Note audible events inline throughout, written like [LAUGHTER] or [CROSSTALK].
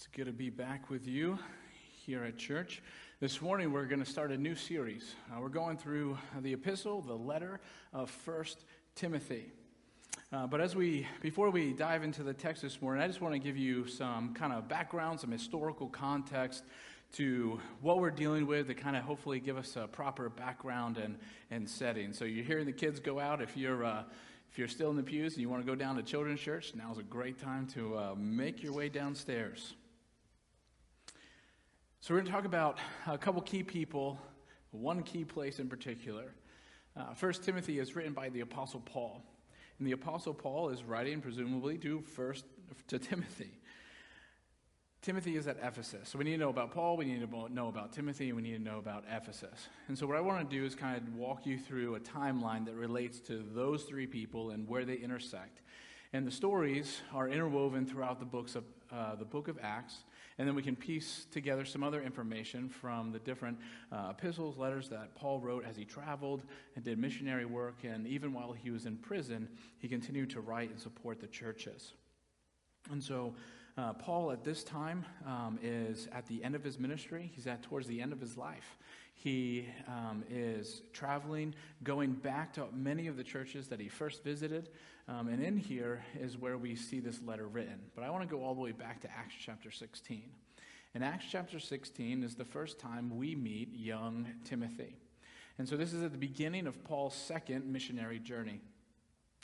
It's good to be back with you here at church. This morning we're going to start a new series. Uh, we're going through the epistle, the letter of First Timothy. Uh, but as we, before we dive into the text this morning, I just want to give you some kind of background, some historical context to what we're dealing with to kind of hopefully give us a proper background and, and setting. So you're hearing the kids go out. If you're uh, if you're still in the pews and you want to go down to children's church, now's a great time to uh, make your way downstairs. So, we're going to talk about a couple key people, one key place in particular. Uh, First Timothy is written by the Apostle Paul. And the Apostle Paul is writing, presumably, to first to Timothy. Timothy is at Ephesus. So we need to know about Paul, we need to know about Timothy, and we need to know about Ephesus. And so what I want to do is kind of walk you through a timeline that relates to those three people and where they intersect. And the stories are interwoven throughout the books of uh, the book of Acts and then we can piece together some other information from the different uh, epistles, letters that Paul wrote as he traveled and did missionary work. And even while he was in prison, he continued to write and support the churches. And so, uh, Paul at this time um, is at the end of his ministry. He's at towards the end of his life. He um, is traveling, going back to many of the churches that he first visited. Um, and in here is where we see this letter written. But I want to go all the way back to Acts chapter 16. And Acts chapter 16 is the first time we meet young Timothy. And so this is at the beginning of Paul's second missionary journey.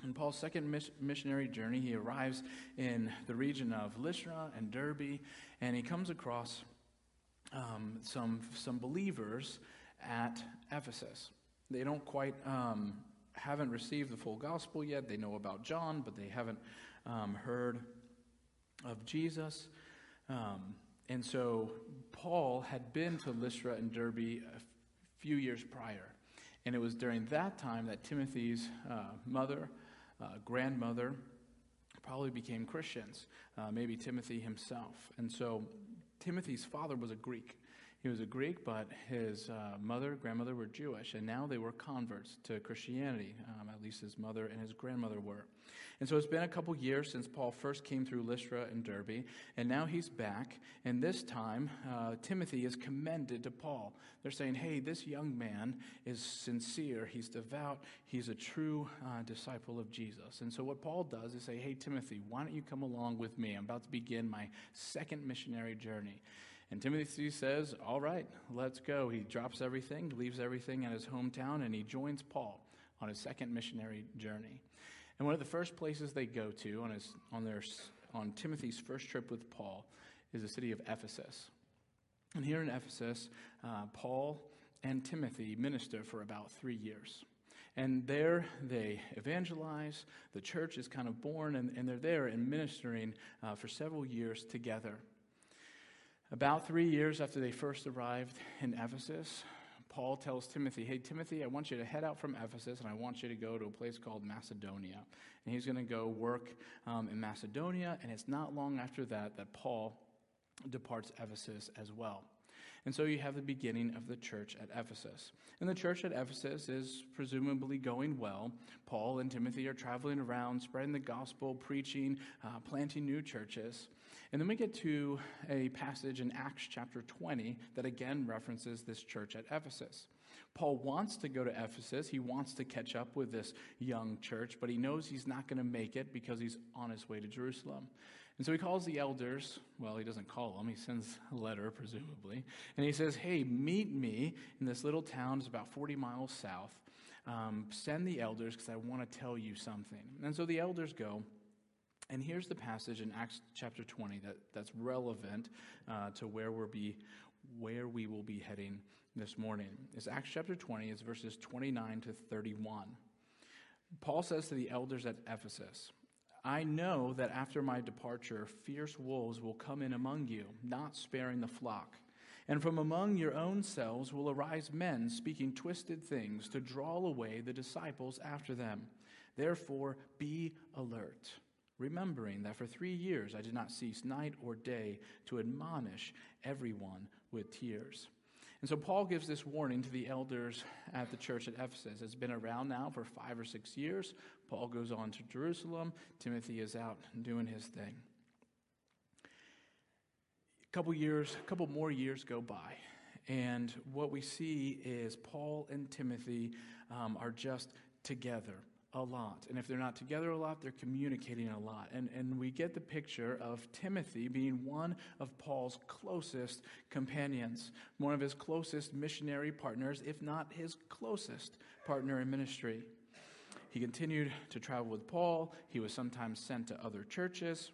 In Paul's second miss- missionary journey, he arrives in the region of Lystra and Derbe, and he comes across um, some, some believers at Ephesus. They don't quite, um, haven't received the full gospel yet. They know about John, but they haven't um, heard of Jesus. Um, and so Paul had been to Lystra and Derbe a few years prior. And it was during that time that Timothy's uh, mother, uh, grandmother, probably became Christians, uh, maybe Timothy himself. And so Timothy's father was a Greek. He was a Greek, but his uh, mother, grandmother were Jewish, and now they were converts to Christianity. Um, at least his mother and his grandmother were. And so it's been a couple years since Paul first came through Lystra and Derbe, and now he's back. And this time, uh, Timothy is commended to Paul. They're saying, hey, this young man is sincere, he's devout, he's a true uh, disciple of Jesus. And so what Paul does is say, hey, Timothy, why don't you come along with me? I'm about to begin my second missionary journey. And Timothy says, All right, let's go. He drops everything, leaves everything at his hometown, and he joins Paul on his second missionary journey. And one of the first places they go to on, his, on, their, on Timothy's first trip with Paul is the city of Ephesus. And here in Ephesus, uh, Paul and Timothy minister for about three years. And there they evangelize, the church is kind of born, and, and they're there and ministering uh, for several years together. About three years after they first arrived in Ephesus, Paul tells Timothy, Hey, Timothy, I want you to head out from Ephesus and I want you to go to a place called Macedonia. And he's going to go work um, in Macedonia. And it's not long after that that Paul departs Ephesus as well. And so you have the beginning of the church at Ephesus. And the church at Ephesus is presumably going well. Paul and Timothy are traveling around, spreading the gospel, preaching, uh, planting new churches. And then we get to a passage in Acts chapter 20 that again references this church at Ephesus. Paul wants to go to Ephesus. He wants to catch up with this young church, but he knows he's not going to make it because he's on his way to Jerusalem. And so he calls the elders. Well, he doesn't call them, he sends a letter, presumably. And he says, Hey, meet me in this little town. It's about 40 miles south. Um, send the elders because I want to tell you something. And so the elders go. And here's the passage in Acts chapter 20 that, that's relevant uh, to where, we'll be, where we will be heading this morning. It's Acts chapter 20, it's verses 29 to 31. Paul says to the elders at Ephesus, I know that after my departure, fierce wolves will come in among you, not sparing the flock. And from among your own selves will arise men speaking twisted things to draw away the disciples after them. Therefore, be alert remembering that for three years I did not cease night or day to admonish everyone with tears. And so Paul gives this warning to the elders at the church at Ephesus. It's been around now for five or six years. Paul goes on to Jerusalem. Timothy is out doing his thing. A couple years, a couple more years go by, and what we see is Paul and Timothy um, are just together a lot. And if they're not together a lot, they're communicating a lot. And, and we get the picture of Timothy being one of Paul's closest companions, one of his closest missionary partners, if not his closest partner in ministry. He continued to travel with Paul. He was sometimes sent to other churches.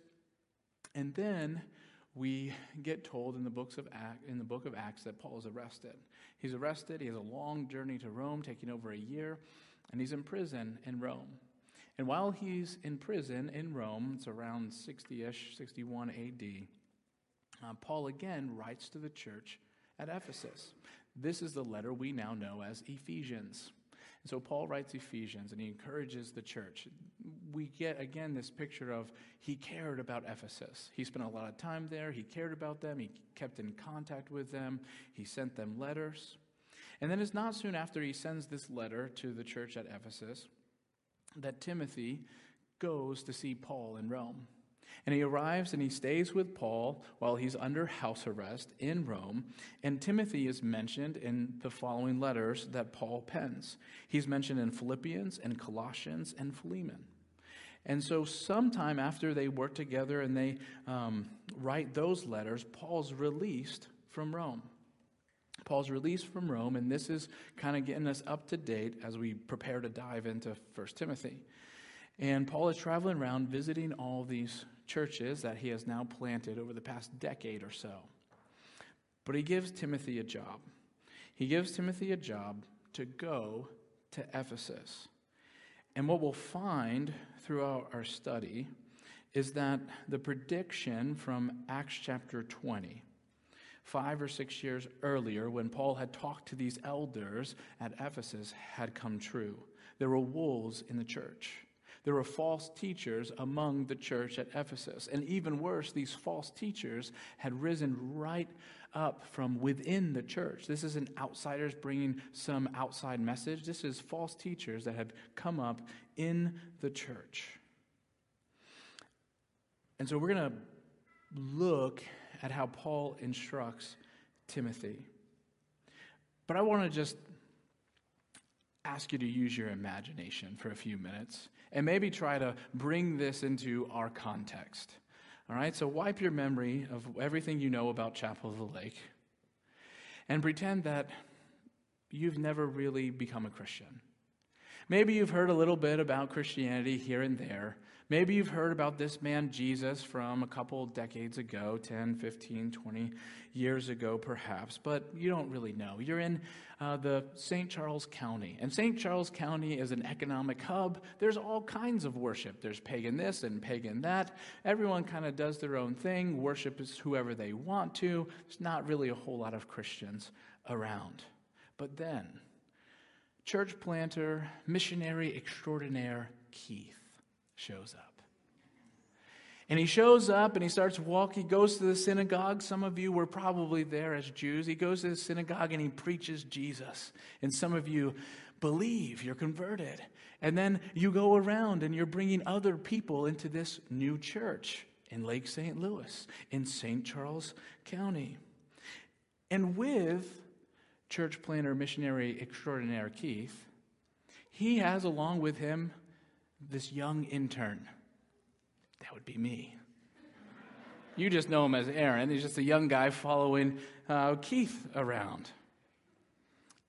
And then we get told in the books of Act, in the book of Acts that Paul is arrested. He's arrested. He has a long journey to Rome, taking over a year, and he's in prison in Rome. And while he's in prison in Rome, it's around 60ish, 61 AD, uh, Paul again writes to the church at Ephesus. This is the letter we now know as Ephesians. And so Paul writes Ephesians and he encourages the church. We get again this picture of he cared about Ephesus. He spent a lot of time there. He cared about them. He kept in contact with them. He sent them letters. And then it's not soon after he sends this letter to the church at Ephesus that Timothy goes to see Paul in Rome. And he arrives and he stays with Paul while he's under house arrest in Rome. And Timothy is mentioned in the following letters that Paul pens. He's mentioned in Philippians and Colossians and Philemon. And so, sometime after they work together and they um, write those letters, Paul's released from Rome. Paul's released from Rome, and this is kind of getting us up to date as we prepare to dive into 1 Timothy. And Paul is traveling around visiting all these churches that he has now planted over the past decade or so. But he gives Timothy a job. He gives Timothy a job to go to Ephesus. And what we'll find throughout our study is that the prediction from Acts chapter 20, five or six years earlier, when Paul had talked to these elders at Ephesus, had come true. There were wolves in the church. There were false teachers among the church at Ephesus. And even worse, these false teachers had risen right up from within the church. This isn't outsiders bringing some outside message. This is false teachers that had come up in the church. And so we're going to look at how Paul instructs Timothy. But I want to just ask you to use your imagination for a few minutes and maybe try to bring this into our context. All right, so wipe your memory of everything you know about Chapel of the Lake and pretend that you've never really become a Christian. Maybe you've heard a little bit about Christianity here and there, Maybe you've heard about this man Jesus from a couple decades ago, 10, 15, 20 years ago, perhaps, but you don't really know. You're in uh, the St. Charles County, and St. Charles County is an economic hub. There's all kinds of worship. There's pagan this and pagan that. Everyone kind of does their own thing, worships whoever they want to. There's not really a whole lot of Christians around. But then, church planter, missionary extraordinaire Keith shows up. And he shows up and he starts walking, he goes to the synagogue. Some of you were probably there as Jews. He goes to the synagogue and he preaches Jesus. And some of you believe, you're converted. And then you go around and you're bringing other people into this new church in Lake St. Louis, in St. Charles County. And with church planter missionary extraordinaire Keith, he has along with him this young intern. That would be me. You just know him as Aaron. He's just a young guy following uh, Keith around.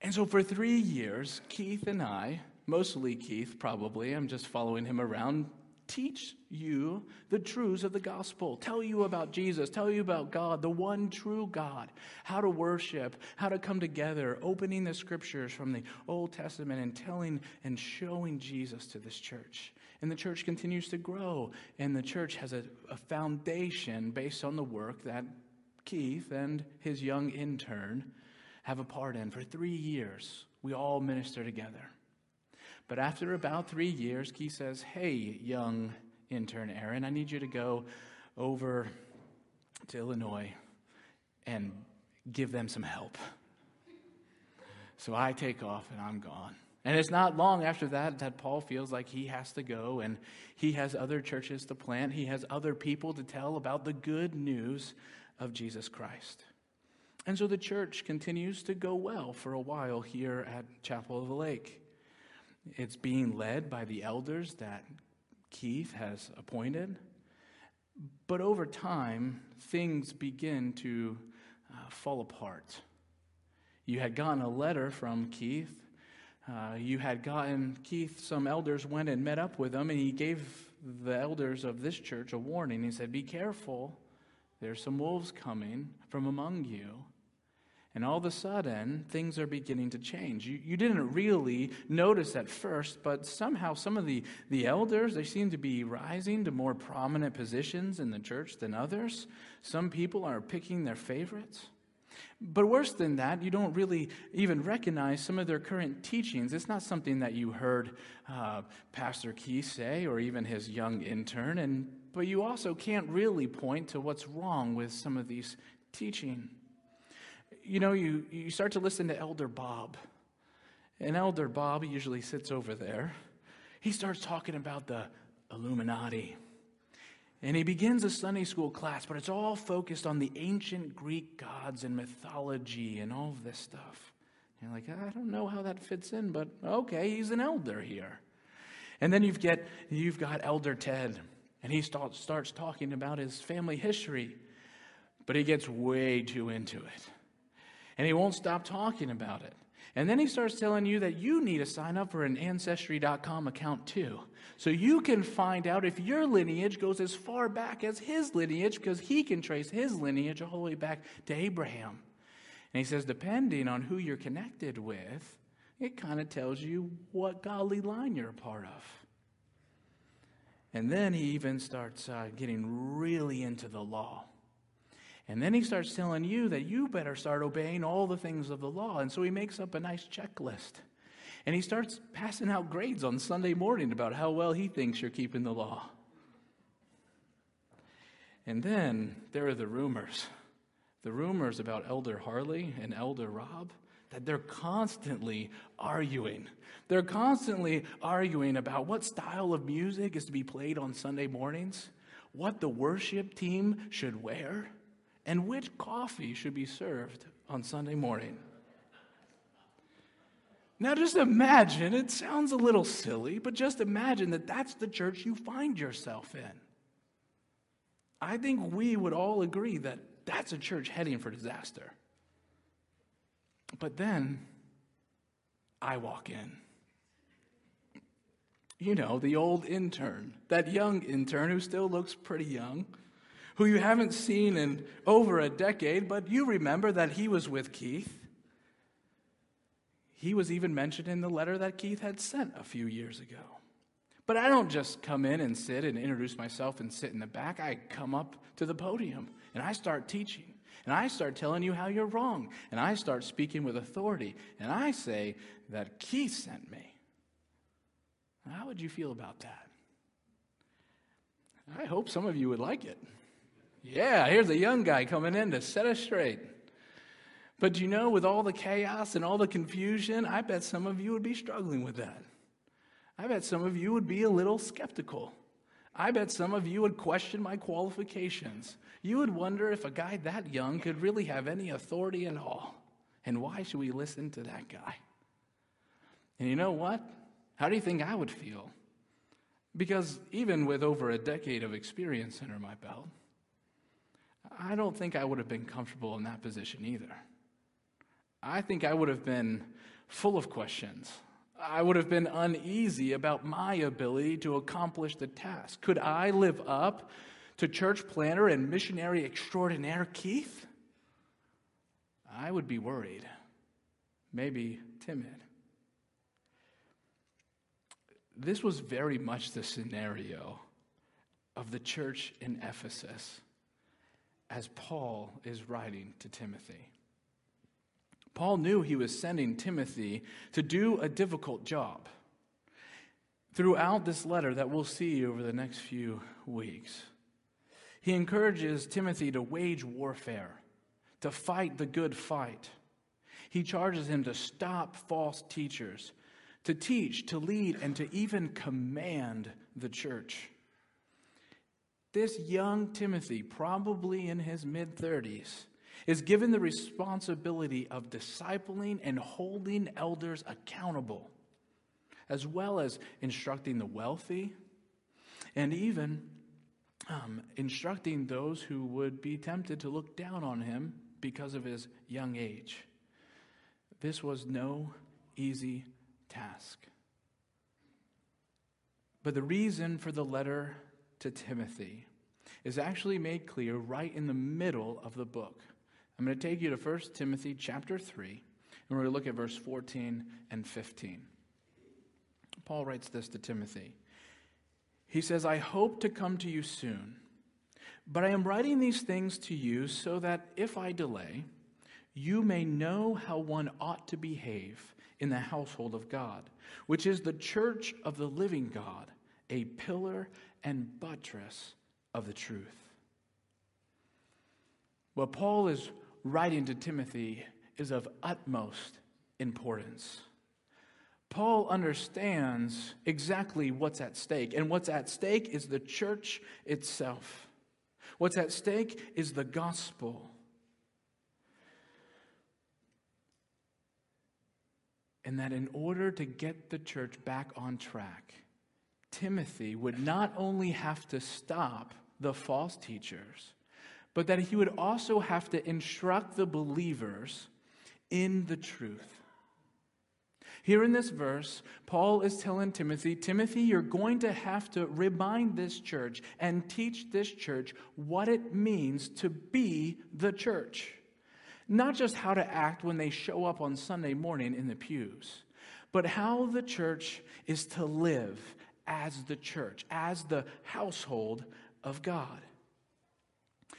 And so for three years, Keith and I, mostly Keith probably, I'm just following him around, teach you the truths of the gospel, tell you about Jesus, tell you about God, the one true God, how to worship, how to come together, opening the scriptures from the Old Testament and telling and showing Jesus to this church. And the church continues to grow, and the church has a, a foundation based on the work that Keith and his young intern have a part in. For three years, we all minister together. But after about three years, Keith says, Hey, young intern Aaron, I need you to go over to Illinois and give them some help. So I take off and I'm gone. And it's not long after that that Paul feels like he has to go and he has other churches to plant. He has other people to tell about the good news of Jesus Christ. And so the church continues to go well for a while here at Chapel of the Lake. It's being led by the elders that Keith has appointed. But over time, things begin to uh, fall apart. You had gotten a letter from Keith. Uh, you had gotten, Keith, some elders went and met up with him, and he gave the elders of this church a warning. He said, Be careful, there's some wolves coming from among you. And all of a sudden, things are beginning to change. You, you didn't really notice at first, but somehow some of the, the elders, they seem to be rising to more prominent positions in the church than others. Some people are picking their favorites. But worse than that, you don't really even recognize some of their current teachings. It's not something that you heard uh, Pastor Keith say or even his young intern, and, but you also can't really point to what's wrong with some of these teaching you know, you, you start to listen to Elder Bob. And Elder Bob usually sits over there. He starts talking about the Illuminati. And he begins a Sunday school class, but it's all focused on the ancient Greek gods and mythology and all of this stuff. You're like, I don't know how that fits in, but okay, he's an elder here. And then you've, get, you've got Elder Ted, and he start, starts talking about his family history, but he gets way too into it and he won't stop talking about it. And then he starts telling you that you need to sign up for an Ancestry.com account too. So you can find out if your lineage goes as far back as his lineage because he can trace his lineage all the way back to Abraham. And he says, depending on who you're connected with, it kind of tells you what godly line you're a part of. And then he even starts uh, getting really into the law. And then he starts telling you that you better start obeying all the things of the law. And so he makes up a nice checklist. And he starts passing out grades on Sunday morning about how well he thinks you're keeping the law. And then there are the rumors the rumors about Elder Harley and Elder Rob that they're constantly arguing. They're constantly arguing about what style of music is to be played on Sunday mornings, what the worship team should wear and which coffee should be served on Sunday morning. Now, just imagine, it sounds a little silly, but just imagine that that's the church you find yourself in. I think we would all agree that that's a church heading for disaster. But then I walk in. You know, the old intern, that young intern who still looks pretty young who you haven't seen in over a decade, but you remember that he was with Keith. He was even mentioned in the letter that Keith had sent a few years ago. But I don't just come in and sit and introduce myself and sit in the back. I come up to the podium and I start teaching. And I start telling you how you're wrong. And I start speaking with authority. And I say that Keith sent me. How would you feel about that? I hope some of you would like it. Yeah, here's a young guy coming in to set us straight. But you know, with all the chaos and all the confusion, I bet some of you would be struggling with that. I bet some of you would be a little skeptical. I bet some of you would question my qualifications. You would wonder if a guy that young could really have any authority at all. And why should we listen to that guy? And you know what? How do you think I would feel? Because even with over a decade of experience under my belt, I don't think I would have been comfortable in that position either. I think I would have been full of questions. I would have been uneasy about my ability to accomplish the task. Could I live up to church planner and missionary extraordinaire Keith? I would be worried, maybe timid. This was very much the scenario of the church in Ephesus as Paul is writing to Timothy. Paul knew he was sending Timothy to do a difficult job. Throughout this letter that we'll see over the next few weeks, he encourages Timothy to wage warfare, to fight the good fight. He charges him to stop false teachers, to teach, to lead, and to even command the church. This young Timothy, probably in his mid 30s, is given the responsibility of discipling and holding elders accountable, as well as instructing the wealthy and even um, instructing those who would be tempted to look down on him because of his young age. This was no easy task. But the reason for the letter to Timothy is actually made clear right in the middle of the book. I'm going to take you to 1 Timothy chapter 3, and we're going to look at verse 14 and 15. Paul writes this to Timothy. He says, I hope to come to you soon, but I am writing these things to you so that if I delay, you may know how one ought to behave in the household of God, which is the church of the living God, a pillar and buttress of the truth. What Paul is writing to Timothy is of utmost importance. Paul understands exactly what's at stake, and what's at stake is the church itself. What's at stake is the gospel. And that in order to get the church back on track, Timothy would not only have to stop the false teachers, but that he would also have to instruct the believers in the truth. Here in this verse, Paul is telling Timothy, Timothy, you're going to have to remind this church and teach this church what it means to be the church. Not just how to act when they show up on Sunday morning in the pews, but how the church is to live as the church, as the household of God.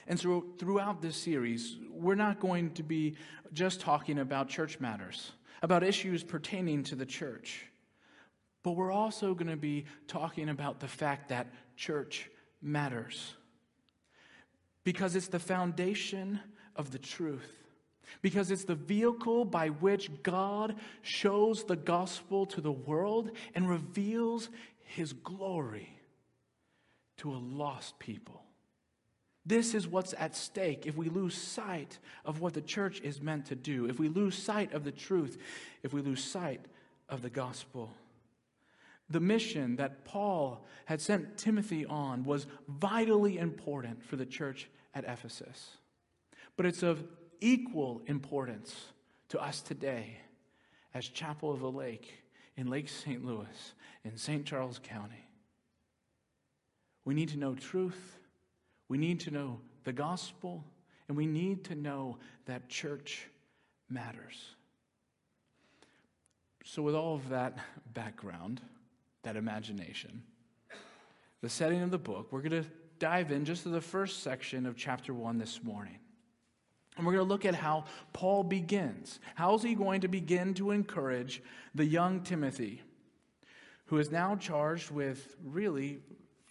And so, throughout this series, we're not going to be just talking about church matters, about issues pertaining to the church, but we're also going to be talking about the fact that church matters. Because it's the foundation of the truth. Because it's the vehicle by which God shows the gospel to the world and reveals his glory to a lost people. This is what's at stake if we lose sight of what the church is meant to do, if we lose sight of the truth, if we lose sight of the gospel. The mission that Paul had sent Timothy on was vitally important for the church at Ephesus. But it's of equal importance to us today as Chapel of the Lake in Lake St. Louis in St. Charles County. We need to know truth we need to know the gospel, and we need to know that church matters. So, with all of that background, that imagination, the setting of the book, we're going to dive in just to the first section of chapter 1 this morning. And we're going to look at how Paul begins. How is he going to begin to encourage the young Timothy, who is now charged with really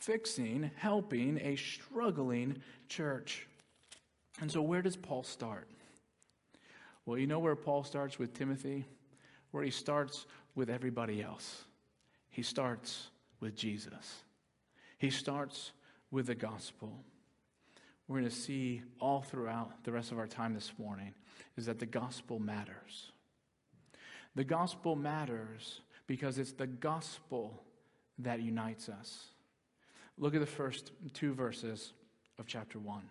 fixing, helping a struggling church. And so, where does Paul start? Well, you know where Paul starts with Timothy? Where he starts with everybody else. He starts with Jesus, he starts with the gospel. We're going to see all throughout the rest of our time this morning is that the gospel matters. The gospel matters because it's the gospel that unites us. Look at the first two verses of chapter 1.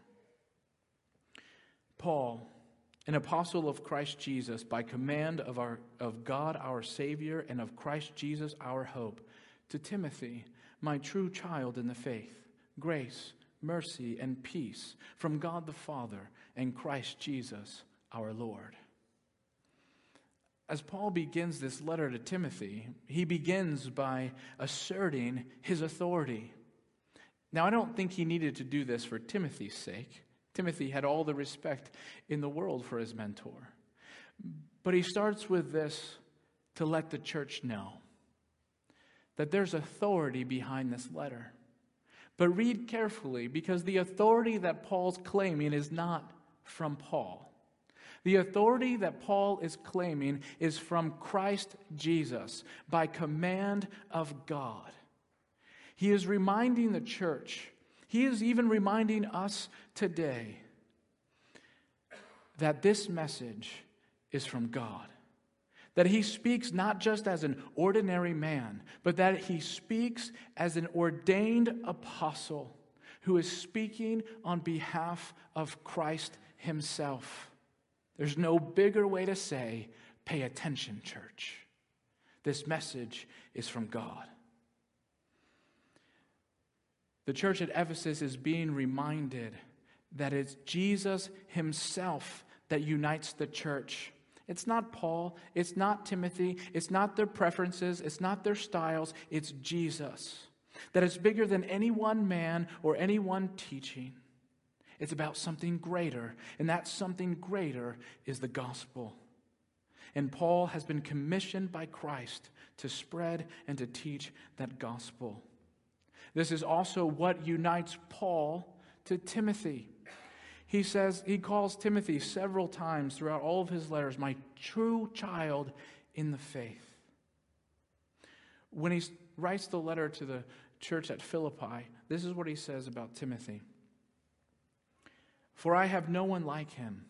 Paul, an apostle of Christ Jesus, by command of, our, of God our Savior and of Christ Jesus our hope, to Timothy, my true child in the faith, grace, mercy, and peace from God the Father and Christ Jesus our Lord. As Paul begins this letter to Timothy, he begins by asserting his authority. Now, I don't think he needed to do this for Timothy's sake. Timothy had all the respect in the world for his mentor. But he starts with this to let the church know that there's authority behind this letter. But read carefully because the authority that Paul's claiming is not from Paul. The authority that Paul is claiming is from Christ Jesus by command of God. He is reminding the church, He is even reminding us today that this message is from God. That he speaks not just as an ordinary man, but that he speaks as an ordained apostle who is speaking on behalf of Christ himself. There's no bigger way to say, pay attention, church. This message is from God. The church at Ephesus is being reminded that it's Jesus himself that unites the church. It's not Paul, it's not Timothy, it's not their preferences, it's not their styles, it's Jesus. That is bigger than any one man or any one teaching. It's about something greater, and that something greater is the gospel. And Paul has been commissioned by Christ to spread and to teach that gospel. This is also what unites Paul to Timothy. He says, he calls Timothy several times throughout all of his letters, my true child in the faith. When he writes the letter to the church at Philippi, this is what he says about Timothy For I have no one like him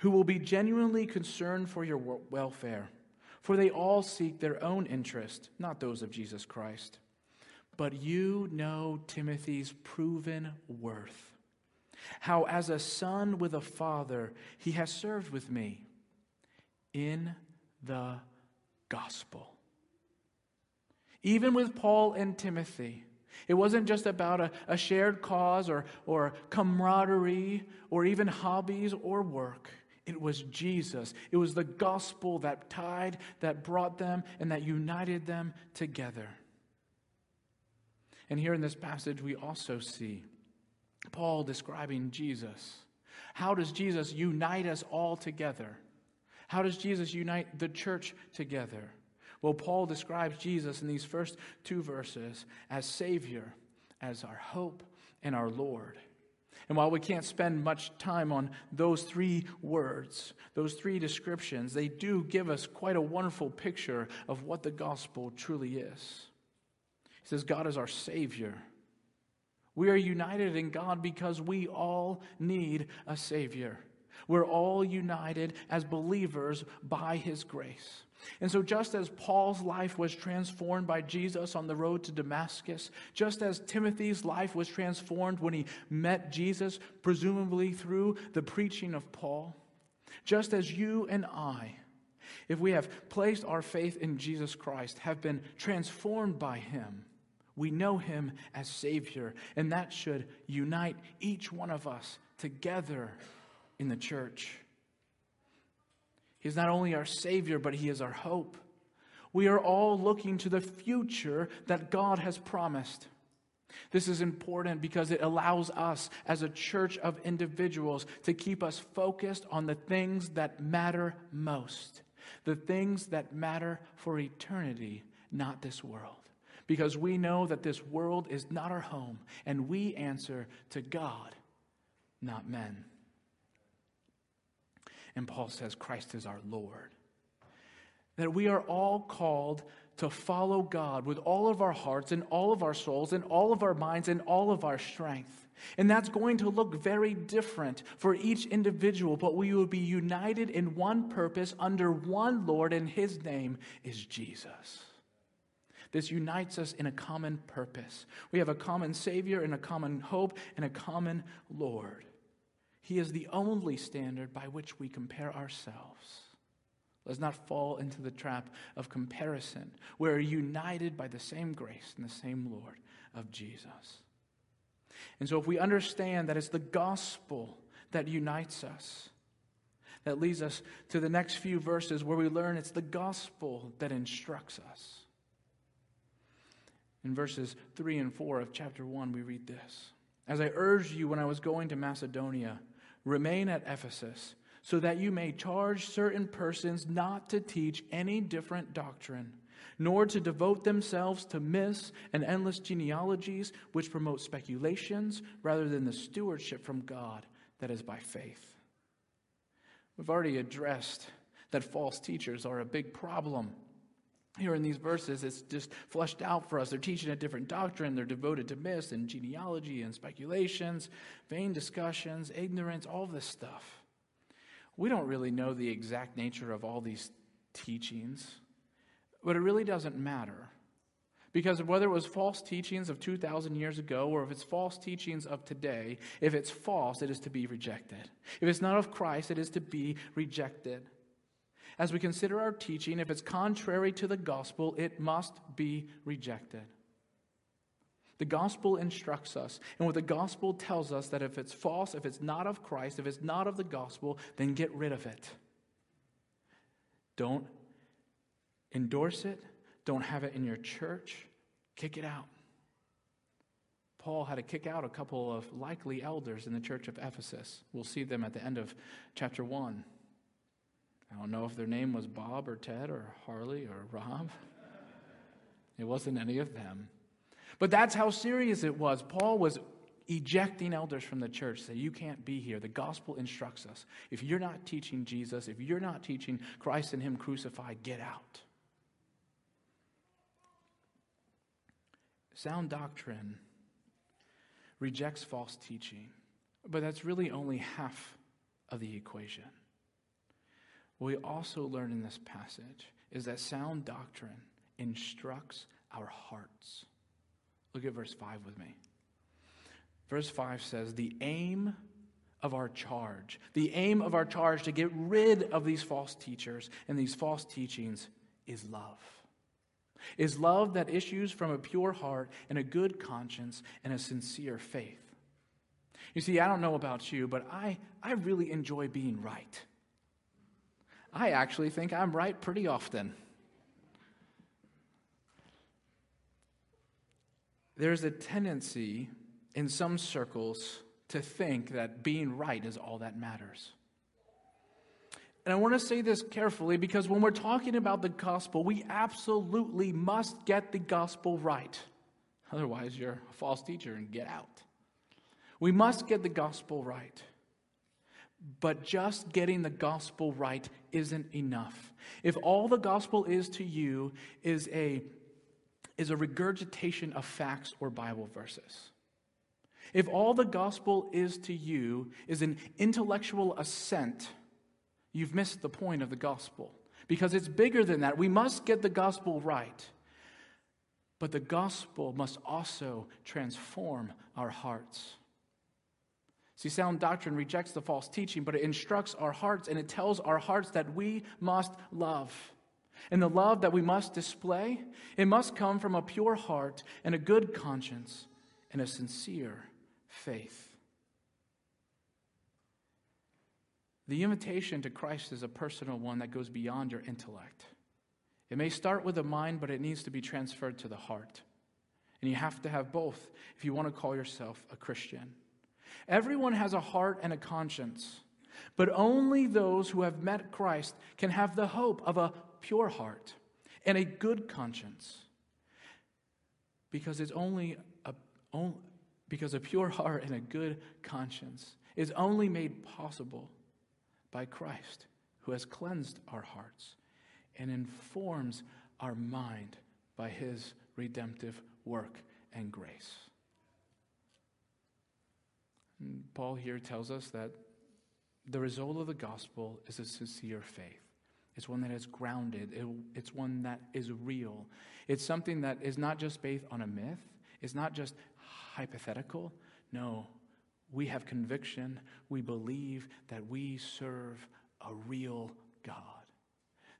who will be genuinely concerned for your welfare, for they all seek their own interest, not those of Jesus Christ. But you know Timothy's proven worth how, as a son with a father, he has served with me in the gospel. Even with Paul and Timothy, it wasn't just about a, a shared cause or, or camaraderie or even hobbies or work. It was Jesus. It was the gospel that tied, that brought them, and that united them together. And here in this passage, we also see Paul describing Jesus. How does Jesus unite us all together? How does Jesus unite the church together? Well, Paul describes Jesus in these first two verses as Savior, as our hope, and our Lord. And while we can't spend much time on those three words, those three descriptions, they do give us quite a wonderful picture of what the gospel truly is. He says, God is our Savior. We are united in God because we all need a Savior. We're all united as believers by His grace. And so, just as Paul's life was transformed by Jesus on the road to Damascus, just as Timothy's life was transformed when he met Jesus, presumably through the preaching of Paul, just as you and I, if we have placed our faith in Jesus Christ, have been transformed by Him, we know him as Savior, and that should unite each one of us together in the church. He's not only our Savior, but He is our hope. We are all looking to the future that God has promised. This is important because it allows us as a church of individuals to keep us focused on the things that matter most, the things that matter for eternity, not this world because we know that this world is not our home and we answer to God, not men. And Paul says Christ is our Lord. That we are all called to follow God with all of our hearts and all of our souls and all of our minds and all of our strength. And that's going to look very different for each individual, but we will be united in one purpose under one Lord, and his name is Jesus. This unites us in a common purpose. We have a common Savior and a common hope and a common Lord. He is the only standard by which we compare ourselves. Let's not fall into the trap of comparison. We're united by the same grace and the same Lord of Jesus. And so, if we understand that it's the gospel that unites us, that leads us to the next few verses where we learn it's the gospel that instructs us. In verses 3 and 4 of chapter 1, we read this As I urged you when I was going to Macedonia, remain at Ephesus, so that you may charge certain persons not to teach any different doctrine, nor to devote themselves to myths and endless genealogies which promote speculations rather than the stewardship from God that is by faith. We've already addressed that false teachers are a big problem here in these verses, it's just fleshed out for us. They're teaching a different doctrine. They're devoted to myths and genealogy and speculations, vain discussions, ignorance, all this stuff. We don't really know the exact nature of all these teachings, but it really doesn't matter. Because whether it was false teachings of 2,000 years ago or if it's false teachings of today, if it's false, it is to be rejected. If it's not of Christ, it is to be rejected. As we consider our teaching, if it's contrary to the gospel, it must be rejected. The gospel instructs us, and what the gospel tells us that if it's false, if it's not of Christ, if it's not of the gospel, then get rid of it. Don't endorse it, don't have it in your church, kick it out. Paul had to kick out a couple of likely elders in the church of Ephesus. We'll see them at the end of chapter 1. I don't know if their name was Bob or Ted or Harley or Rob. It wasn't any of them. But that's how serious it was. Paul was ejecting elders from the church, say, You can't be here. The gospel instructs us. If you're not teaching Jesus, if you're not teaching Christ and Him crucified, get out. Sound doctrine rejects false teaching, but that's really only half of the equation. What we also learn in this passage is that sound doctrine instructs our hearts. Look at verse 5 with me. Verse 5 says, The aim of our charge, the aim of our charge to get rid of these false teachers and these false teachings is love. Is love that issues from a pure heart and a good conscience and a sincere faith. You see, I don't know about you, but I, I really enjoy being right. I actually think I'm right pretty often. There's a tendency in some circles to think that being right is all that matters. And I want to say this carefully because when we're talking about the gospel, we absolutely must get the gospel right. Otherwise, you're a false teacher and get out. We must get the gospel right. But just getting the gospel right isn't enough. If all the gospel is to you is a, is a regurgitation of facts or Bible verses, if all the gospel is to you is an intellectual assent, you've missed the point of the gospel. Because it's bigger than that. We must get the gospel right. But the gospel must also transform our hearts. See, sound doctrine rejects the false teaching, but it instructs our hearts and it tells our hearts that we must love. And the love that we must display, it must come from a pure heart and a good conscience and a sincere faith. The invitation to Christ is a personal one that goes beyond your intellect. It may start with the mind, but it needs to be transferred to the heart. And you have to have both if you want to call yourself a Christian. Everyone has a heart and a conscience, but only those who have met Christ can have the hope of a pure heart and a good conscience. Because it's only a, only, because a pure heart and a good conscience is only made possible by Christ, who has cleansed our hearts and informs our mind by his redemptive work and grace. Paul here tells us that the result of the gospel is a sincere faith. It's one that is grounded, it, it's one that is real. It's something that is not just based on a myth, it's not just hypothetical. No, we have conviction. We believe that we serve a real God.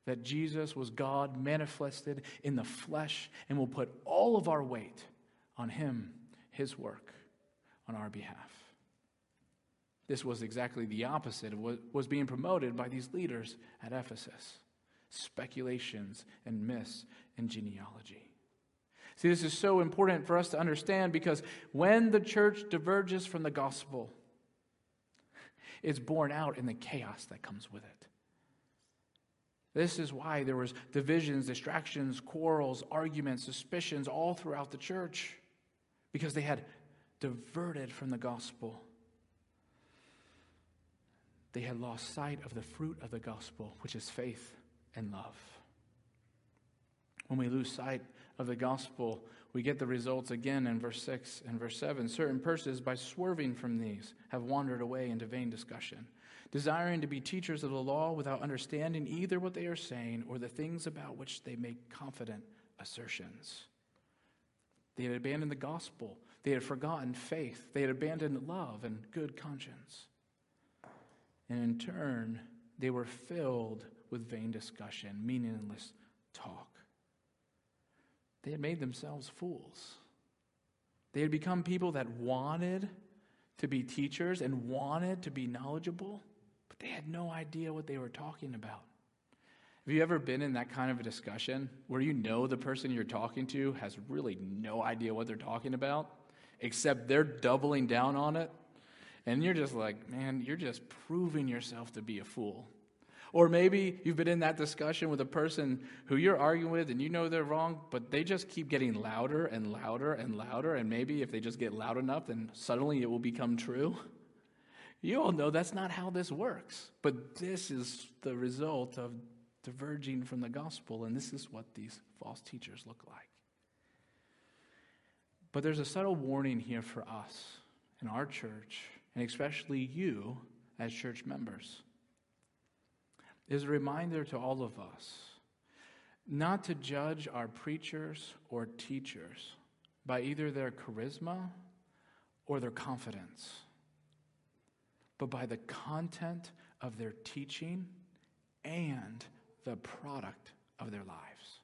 That Jesus was God manifested in the flesh, and will put all of our weight on Him, His work, on our behalf. This was exactly the opposite of what was being promoted by these leaders at Ephesus speculations and myths and genealogy. See, this is so important for us to understand because when the church diverges from the gospel, it's borne out in the chaos that comes with it. This is why there was divisions, distractions, quarrels, arguments, suspicions all throughout the church because they had diverted from the gospel they had lost sight of the fruit of the gospel, which is faith and love. when we lose sight of the gospel, we get the results again in verse 6 and verse 7. Certain persons, by swerving from these, have wandered away into vain discussion, desiring to be teachers of the law without understanding either what they are saying or the things about which they make confident assertions. They had abandoned the gospel, they had forgotten faith, they had abandoned love and good conscience. And in turn, they were filled with vain discussion, meaningless talk. They had made themselves fools. They had become people that wanted to be teachers and wanted to be knowledgeable, but they had no idea what they were talking about. Have you ever been in that kind of a discussion where you know the person you're talking to has really no idea what they're talking about, except they're doubling down on it? And you're just like, man, you're just proving yourself to be a fool. Or maybe you've been in that discussion with a person who you're arguing with and you know they're wrong, but they just keep getting louder and louder and louder. And maybe if they just get loud enough, then suddenly it will become true. You all know that's not how this works. But this is the result of diverging from the gospel, and this is what these false teachers look like. But there's a subtle warning here for us in our church, and especially you as church members is a reminder to all of us not to judge our preachers or teachers by either their charisma or their confidence, but by the content of their teaching and the product of their lives.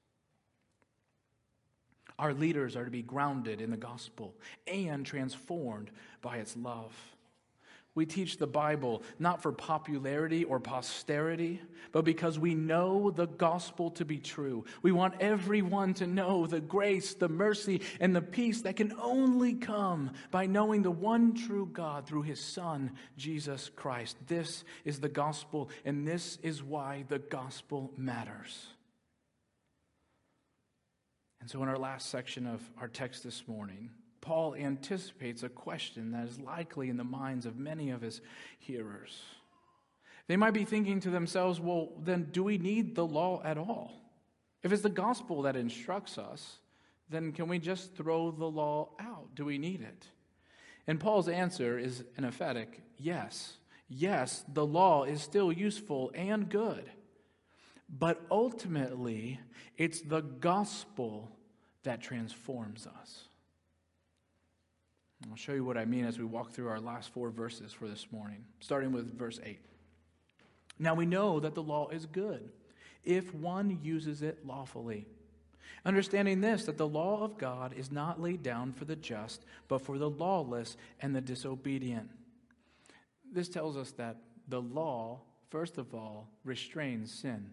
Our leaders are to be grounded in the gospel and transformed by its love. We teach the Bible not for popularity or posterity, but because we know the gospel to be true. We want everyone to know the grace, the mercy, and the peace that can only come by knowing the one true God through his Son, Jesus Christ. This is the gospel, and this is why the gospel matters. And so, in our last section of our text this morning, Paul anticipates a question that is likely in the minds of many of his hearers. They might be thinking to themselves, well, then do we need the law at all? If it's the gospel that instructs us, then can we just throw the law out? Do we need it? And Paul's answer is an emphatic yes. Yes, the law is still useful and good. But ultimately, it's the gospel that transforms us. I'll show you what I mean as we walk through our last four verses for this morning, starting with verse 8. Now we know that the law is good if one uses it lawfully. Understanding this, that the law of God is not laid down for the just, but for the lawless and the disobedient. This tells us that the law, first of all, restrains sin.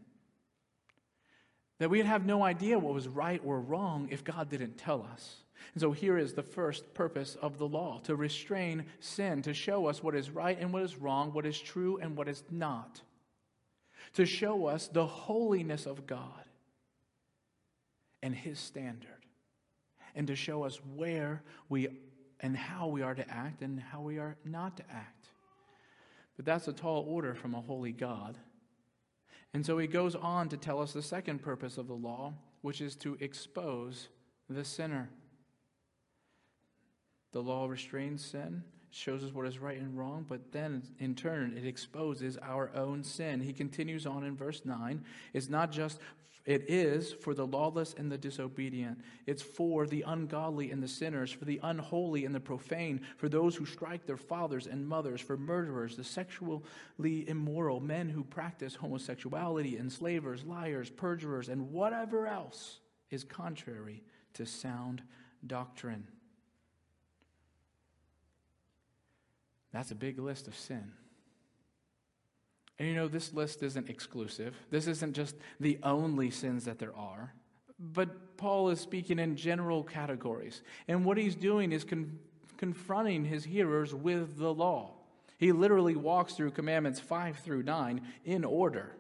That we'd have no idea what was right or wrong if God didn't tell us. And so here is the first purpose of the law to restrain sin, to show us what is right and what is wrong, what is true and what is not, to show us the holiness of God and His standard, and to show us where we and how we are to act and how we are not to act. But that's a tall order from a holy God. And so he goes on to tell us the second purpose of the law, which is to expose the sinner. The law restrains sin, shows us what is right and wrong, but then in turn it exposes our own sin. He continues on in verse 9. It's not just, it is for the lawless and the disobedient. It's for the ungodly and the sinners, for the unholy and the profane, for those who strike their fathers and mothers, for murderers, the sexually immoral, men who practice homosexuality, enslavers, liars, perjurers, and whatever else is contrary to sound doctrine. That's a big list of sin. And you know, this list isn't exclusive. This isn't just the only sins that there are. But Paul is speaking in general categories. And what he's doing is con- confronting his hearers with the law. He literally walks through commandments 5 through 9 in order.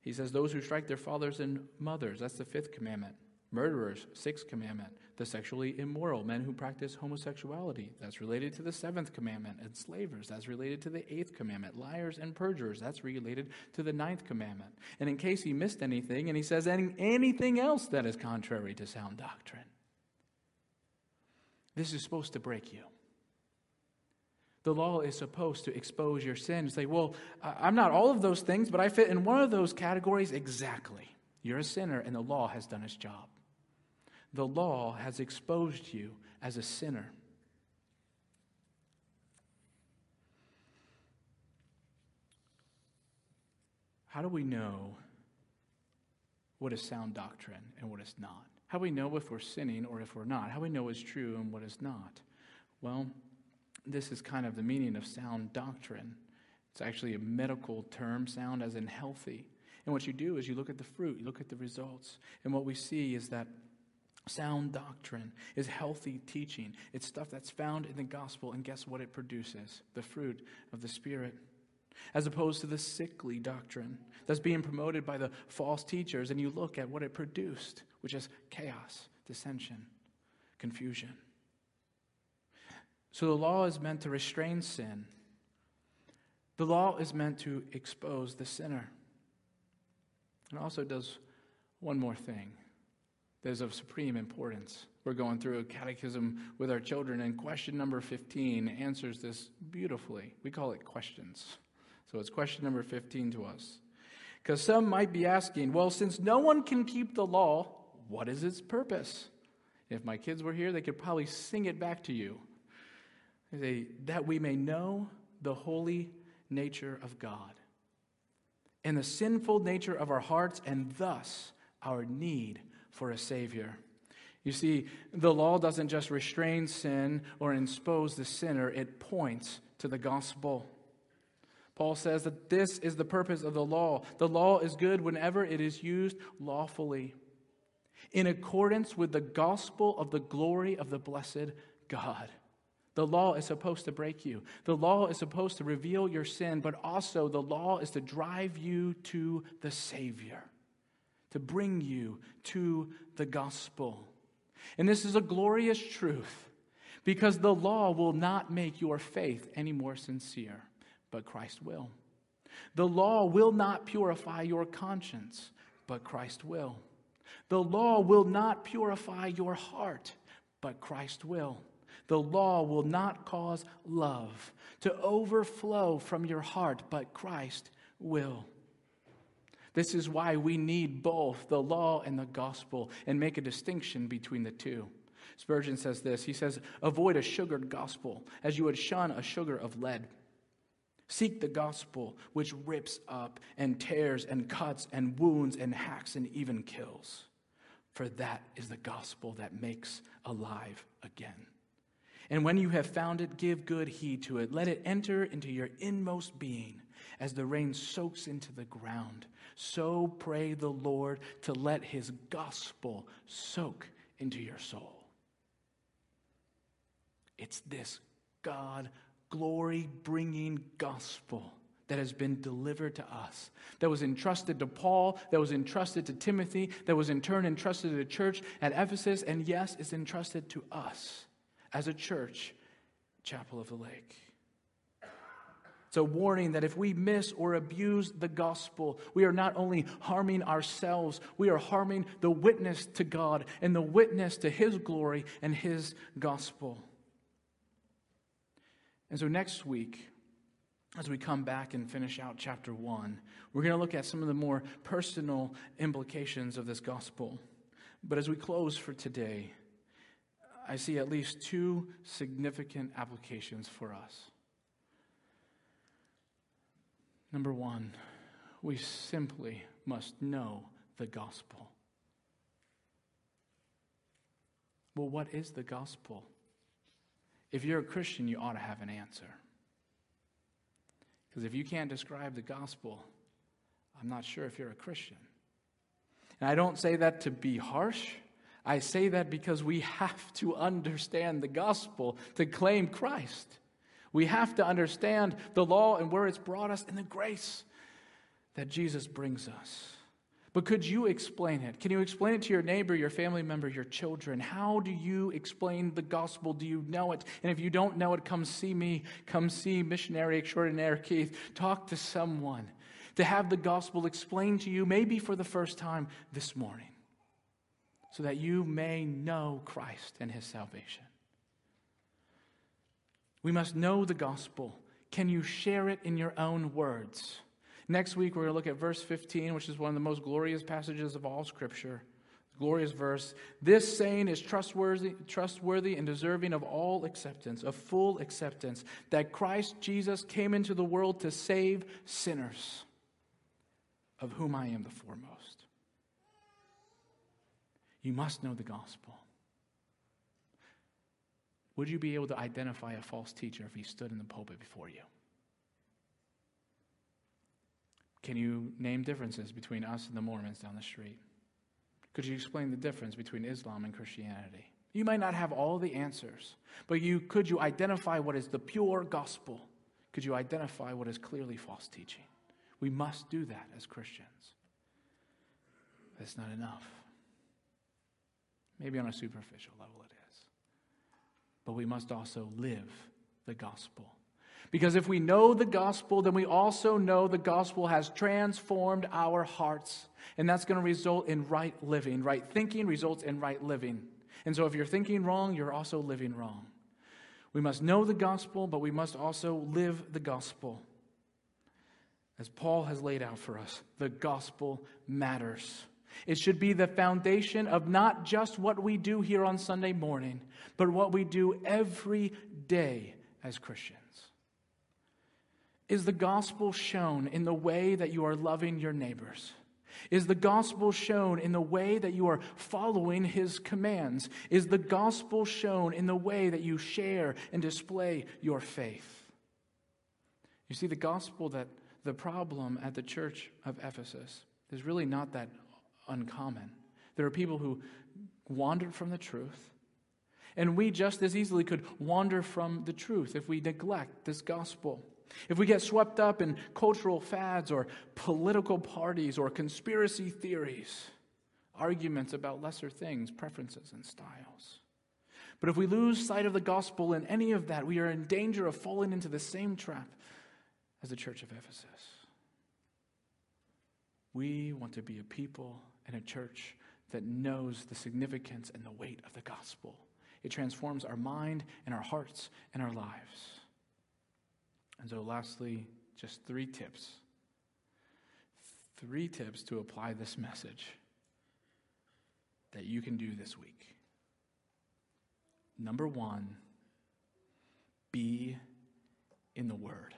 He says, Those who strike their fathers and mothers, that's the fifth commandment. Murderers, sixth commandment. The sexually immoral, men who practice homosexuality. That's related to the seventh commandment. Enslavers, that's related to the eighth commandment. Liars and perjurers, that's related to the ninth commandment. And in case he missed anything, and he says any, anything else that is contrary to sound doctrine, this is supposed to break you. The law is supposed to expose your sin. Say, well, I'm not all of those things, but I fit in one of those categories exactly. You're a sinner, and the law has done its job. The law has exposed you as a sinner. How do we know what is sound doctrine and what is not? How do we know if we're sinning or if we're not? How do we know what's true and what is not? Well, this is kind of the meaning of sound doctrine. It's actually a medical term, sound as in healthy. And what you do is you look at the fruit, you look at the results. And what we see is that sound doctrine is healthy teaching. It's stuff that's found in the gospel, and guess what it produces? The fruit of the Spirit. As opposed to the sickly doctrine that's being promoted by the false teachers, and you look at what it produced, which is chaos, dissension, confusion. So the law is meant to restrain sin. The law is meant to expose the sinner. It also does one more thing that is of supreme importance. We're going through a catechism with our children, and question number 15 answers this beautifully. We call it questions. So it's question number 15 to us. Because some might be asking, well, since no one can keep the law, what is its purpose? If my kids were here, they could probably sing it back to you. Say, that we may know the holy nature of God and the sinful nature of our hearts, and thus our need for a Savior. You see, the law doesn't just restrain sin or expose the sinner, it points to the gospel. Paul says that this is the purpose of the law. The law is good whenever it is used lawfully, in accordance with the gospel of the glory of the blessed God. The law is supposed to break you. The law is supposed to reveal your sin, but also the law is to drive you to the Savior, to bring you to the gospel. And this is a glorious truth because the law will not make your faith any more sincere, but Christ will. The law will not purify your conscience, but Christ will. The law will not purify your heart, but Christ will. The law will not cause love to overflow from your heart, but Christ will. This is why we need both the law and the gospel and make a distinction between the two. Spurgeon says this He says, Avoid a sugared gospel as you would shun a sugar of lead. Seek the gospel which rips up and tears and cuts and wounds and hacks and even kills. For that is the gospel that makes alive again. And when you have found it, give good heed to it. Let it enter into your inmost being as the rain soaks into the ground. So pray the Lord to let his gospel soak into your soul. It's this God glory bringing gospel that has been delivered to us, that was entrusted to Paul, that was entrusted to Timothy, that was in turn entrusted to the church at Ephesus, and yes, is entrusted to us as a church, Chapel of the Lake. It's a warning that if we miss or abuse the gospel, we are not only harming ourselves, we are harming the witness to God and the witness to His glory and His gospel. And so next week, as we come back and finish out chapter one, we're going to look at some of the more personal implications of this gospel. But as we close for today, I see at least two significant applications for us. Number one, we simply must know the gospel. Well, what is the gospel? If you're a Christian, you ought to have an answer. Because if you can't describe the gospel, I'm not sure if you're a Christian. And I don't say that to be harsh. I say that because we have to understand the gospel to claim Christ. We have to understand the law and where it's brought us and the grace that Jesus brings us. But could you explain it? Can you explain it to your neighbor, your family member, your children? How do you explain the gospel? Do you know it? And if you don't know it, come see me. Come see missionary extraordinaire Keith. Talk to someone to have the gospel explained to you, maybe for the first time this morning, so that you may know Christ and his salvation. We must know the gospel. Can you share it in your own words? Next week, we're going to look at verse 15, which is one of the most glorious passages of all Scripture. Glorious verse. This saying is trustworthy, trustworthy and deserving of all acceptance, of full acceptance, that Christ Jesus came into the world to save sinners, of whom I am the foremost. You must know the gospel. Would you be able to identify a false teacher if he stood in the pulpit before you? Can you name differences between us and the Mormons down the street? Could you explain the difference between Islam and Christianity? You might not have all the answers, but you could you identify what is the pure gospel? Could you identify what is clearly false teaching? We must do that as Christians. That's not enough. Maybe on a superficial level it is. But we must also live the gospel. Because if we know the gospel, then we also know the gospel has transformed our hearts. And that's going to result in right living. Right thinking results in right living. And so if you're thinking wrong, you're also living wrong. We must know the gospel, but we must also live the gospel. As Paul has laid out for us, the gospel matters. It should be the foundation of not just what we do here on Sunday morning, but what we do every day as Christians. Is the gospel shown in the way that you are loving your neighbors? Is the gospel shown in the way that you are following his commands? Is the gospel shown in the way that you share and display your faith? You see, the gospel that the problem at the church of Ephesus is really not that uncommon. There are people who wandered from the truth, and we just as easily could wander from the truth if we neglect this gospel. If we get swept up in cultural fads or political parties or conspiracy theories, arguments about lesser things, preferences, and styles. But if we lose sight of the gospel in any of that, we are in danger of falling into the same trap as the church of Ephesus. We want to be a people and a church that knows the significance and the weight of the gospel. It transforms our mind and our hearts and our lives. And so, lastly, just three tips. Three tips to apply this message that you can do this week. Number one, be in the Word.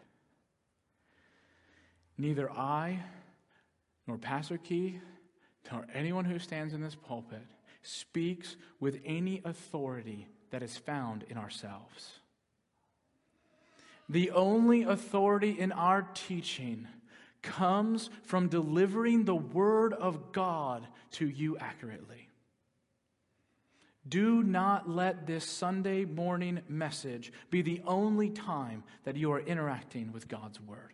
Neither I nor Pastor Keith nor anyone who stands in this pulpit speaks with any authority that is found in ourselves. The only authority in our teaching comes from delivering the Word of God to you accurately. Do not let this Sunday morning message be the only time that you are interacting with God's Word.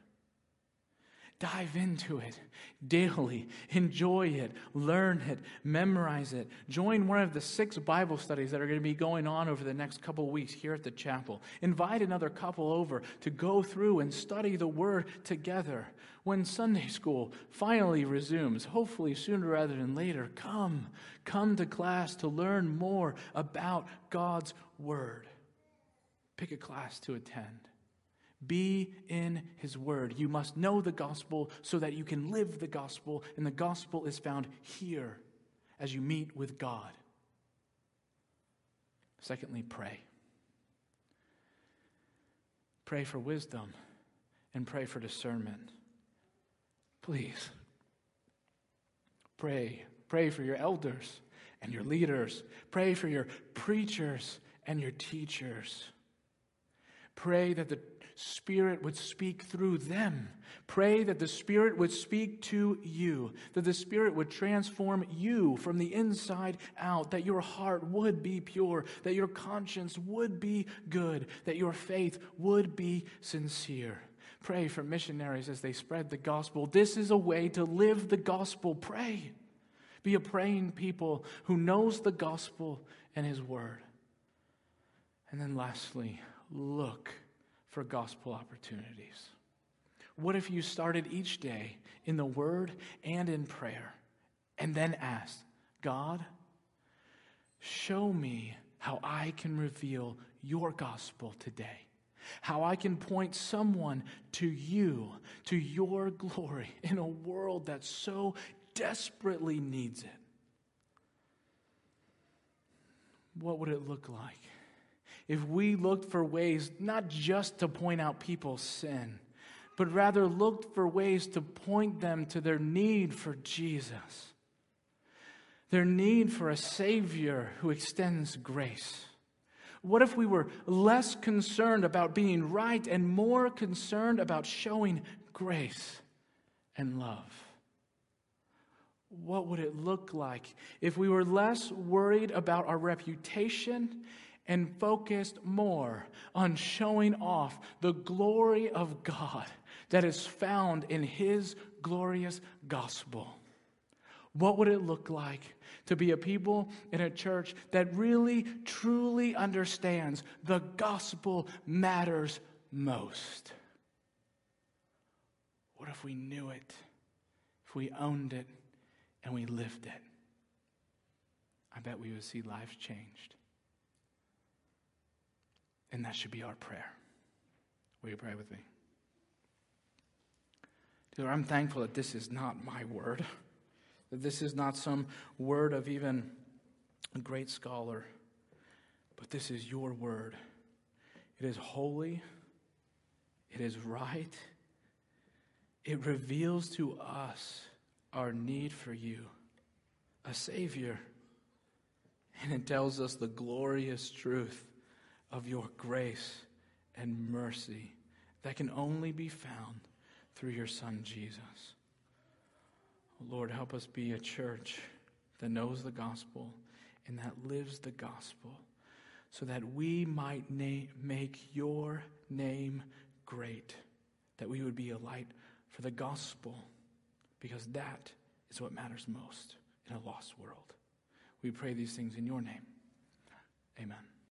Dive into it daily. Enjoy it. Learn it. Memorize it. Join one of the six Bible studies that are going to be going on over the next couple weeks here at the chapel. Invite another couple over to go through and study the Word together. When Sunday school finally resumes, hopefully sooner rather than later, come. Come to class to learn more about God's Word. Pick a class to attend. Be in his word. You must know the gospel so that you can live the gospel, and the gospel is found here as you meet with God. Secondly, pray. Pray for wisdom and pray for discernment. Please. Pray. Pray for your elders and your leaders. Pray for your preachers and your teachers. Pray that the Spirit would speak through them. Pray that the Spirit would speak to you, that the Spirit would transform you from the inside out, that your heart would be pure, that your conscience would be good, that your faith would be sincere. Pray for missionaries as they spread the gospel. This is a way to live the gospel. Pray. Be a praying people who knows the gospel and his word. And then lastly, look for gospel opportunities. What if you started each day in the word and in prayer and then asked, God, show me how I can reveal your gospel today? How I can point someone to you, to your glory [LAUGHS] in a world that so desperately needs it. What would it look like if we looked for ways not just to point out people's sin, but rather looked for ways to point them to their need for Jesus, their need for a Savior who extends grace? What if we were less concerned about being right and more concerned about showing grace and love? What would it look like if we were less worried about our reputation and focused more on showing off the glory of God that is found in His glorious gospel? What would it look like to be a people in a church that really, truly understands the gospel matters most? What if we knew it? If we owned it? and we lived it, I bet we would see lives changed. And that should be our prayer. Will you pray with me? Dear, I'm thankful that this is not my word, [LAUGHS] that this is not some word of even a great scholar, but this is your word. It is holy, it is right, it reveals to us our need for you, a Savior. And it tells us the glorious truth of your grace and mercy that can only be found through your Son, Jesus. Lord, help us be a church that knows the gospel and that lives the gospel so that we might na- make your name great, that we would be a light for the gospel because that is what matters most in a lost world. We pray these things in your name. Amen.